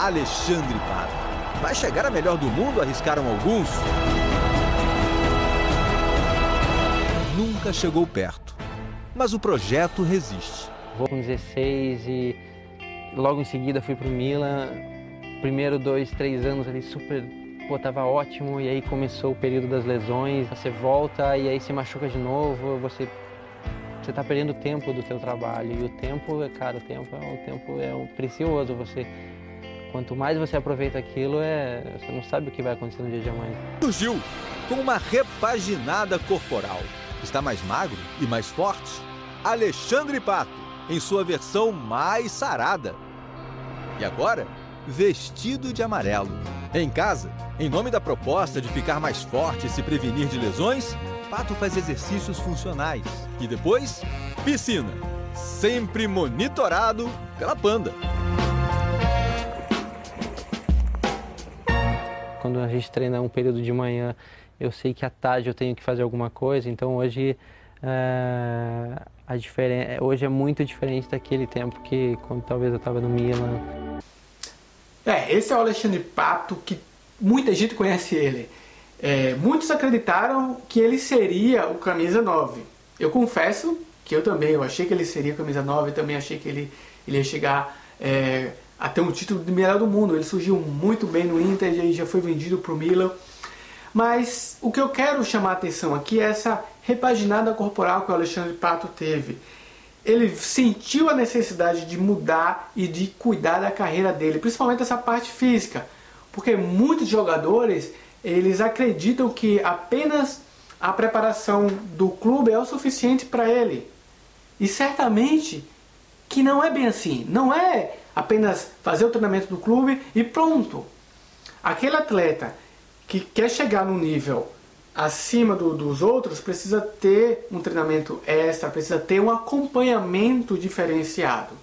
Alexandre Pato. Vai chegar a melhor do mundo, arriscaram alguns? Nunca chegou perto, mas o projeto resiste. Vou com 16 e logo em seguida fui para o Milan. Primeiro dois, três anos ali super, pô, tava ótimo e aí começou o período das lesões. Você volta e aí se machuca de novo, você você está perdendo tempo do teu trabalho e o tempo, cara, o tempo é tempo é um precioso. Você quanto mais você aproveita aquilo, é você não sabe o que vai acontecer no dia de amanhã. Surgiu com uma repaginada corporal. Está mais magro e mais forte. Alexandre Pato, em sua versão mais sarada. E agora, vestido de amarelo. Em casa, em nome da proposta de ficar mais forte e se prevenir de lesões, Pato faz exercícios funcionais. E depois, piscina. Sempre monitorado pela Panda. Quando a gente treina um período de manhã, eu sei que à tarde eu tenho que fazer alguma coisa. Então hoje é, a diferença, hoje é muito diferente daquele tempo que quando talvez eu estava no Milan. É, esse é o Alexandre Pato que muita gente conhece ele. É, muitos acreditaram que ele seria o camisa 9. Eu confesso que eu também, eu achei que ele seria camisa 9, também achei que ele, ele ia chegar é, a ter um título de melhor do mundo. Ele surgiu muito bem no Inter e já foi vendido para o Milan. Mas o que eu quero chamar a atenção aqui é essa repaginada corporal que o Alexandre Pato teve. Ele sentiu a necessidade de mudar e de cuidar da carreira dele, principalmente essa parte física, porque muitos jogadores eles acreditam que apenas a preparação do clube é o suficiente para ele. E certamente que não é bem assim. Não é apenas fazer o treinamento do clube e pronto. Aquele atleta que quer chegar no nível acima do, dos outros precisa ter um treinamento extra, precisa ter um acompanhamento diferenciado.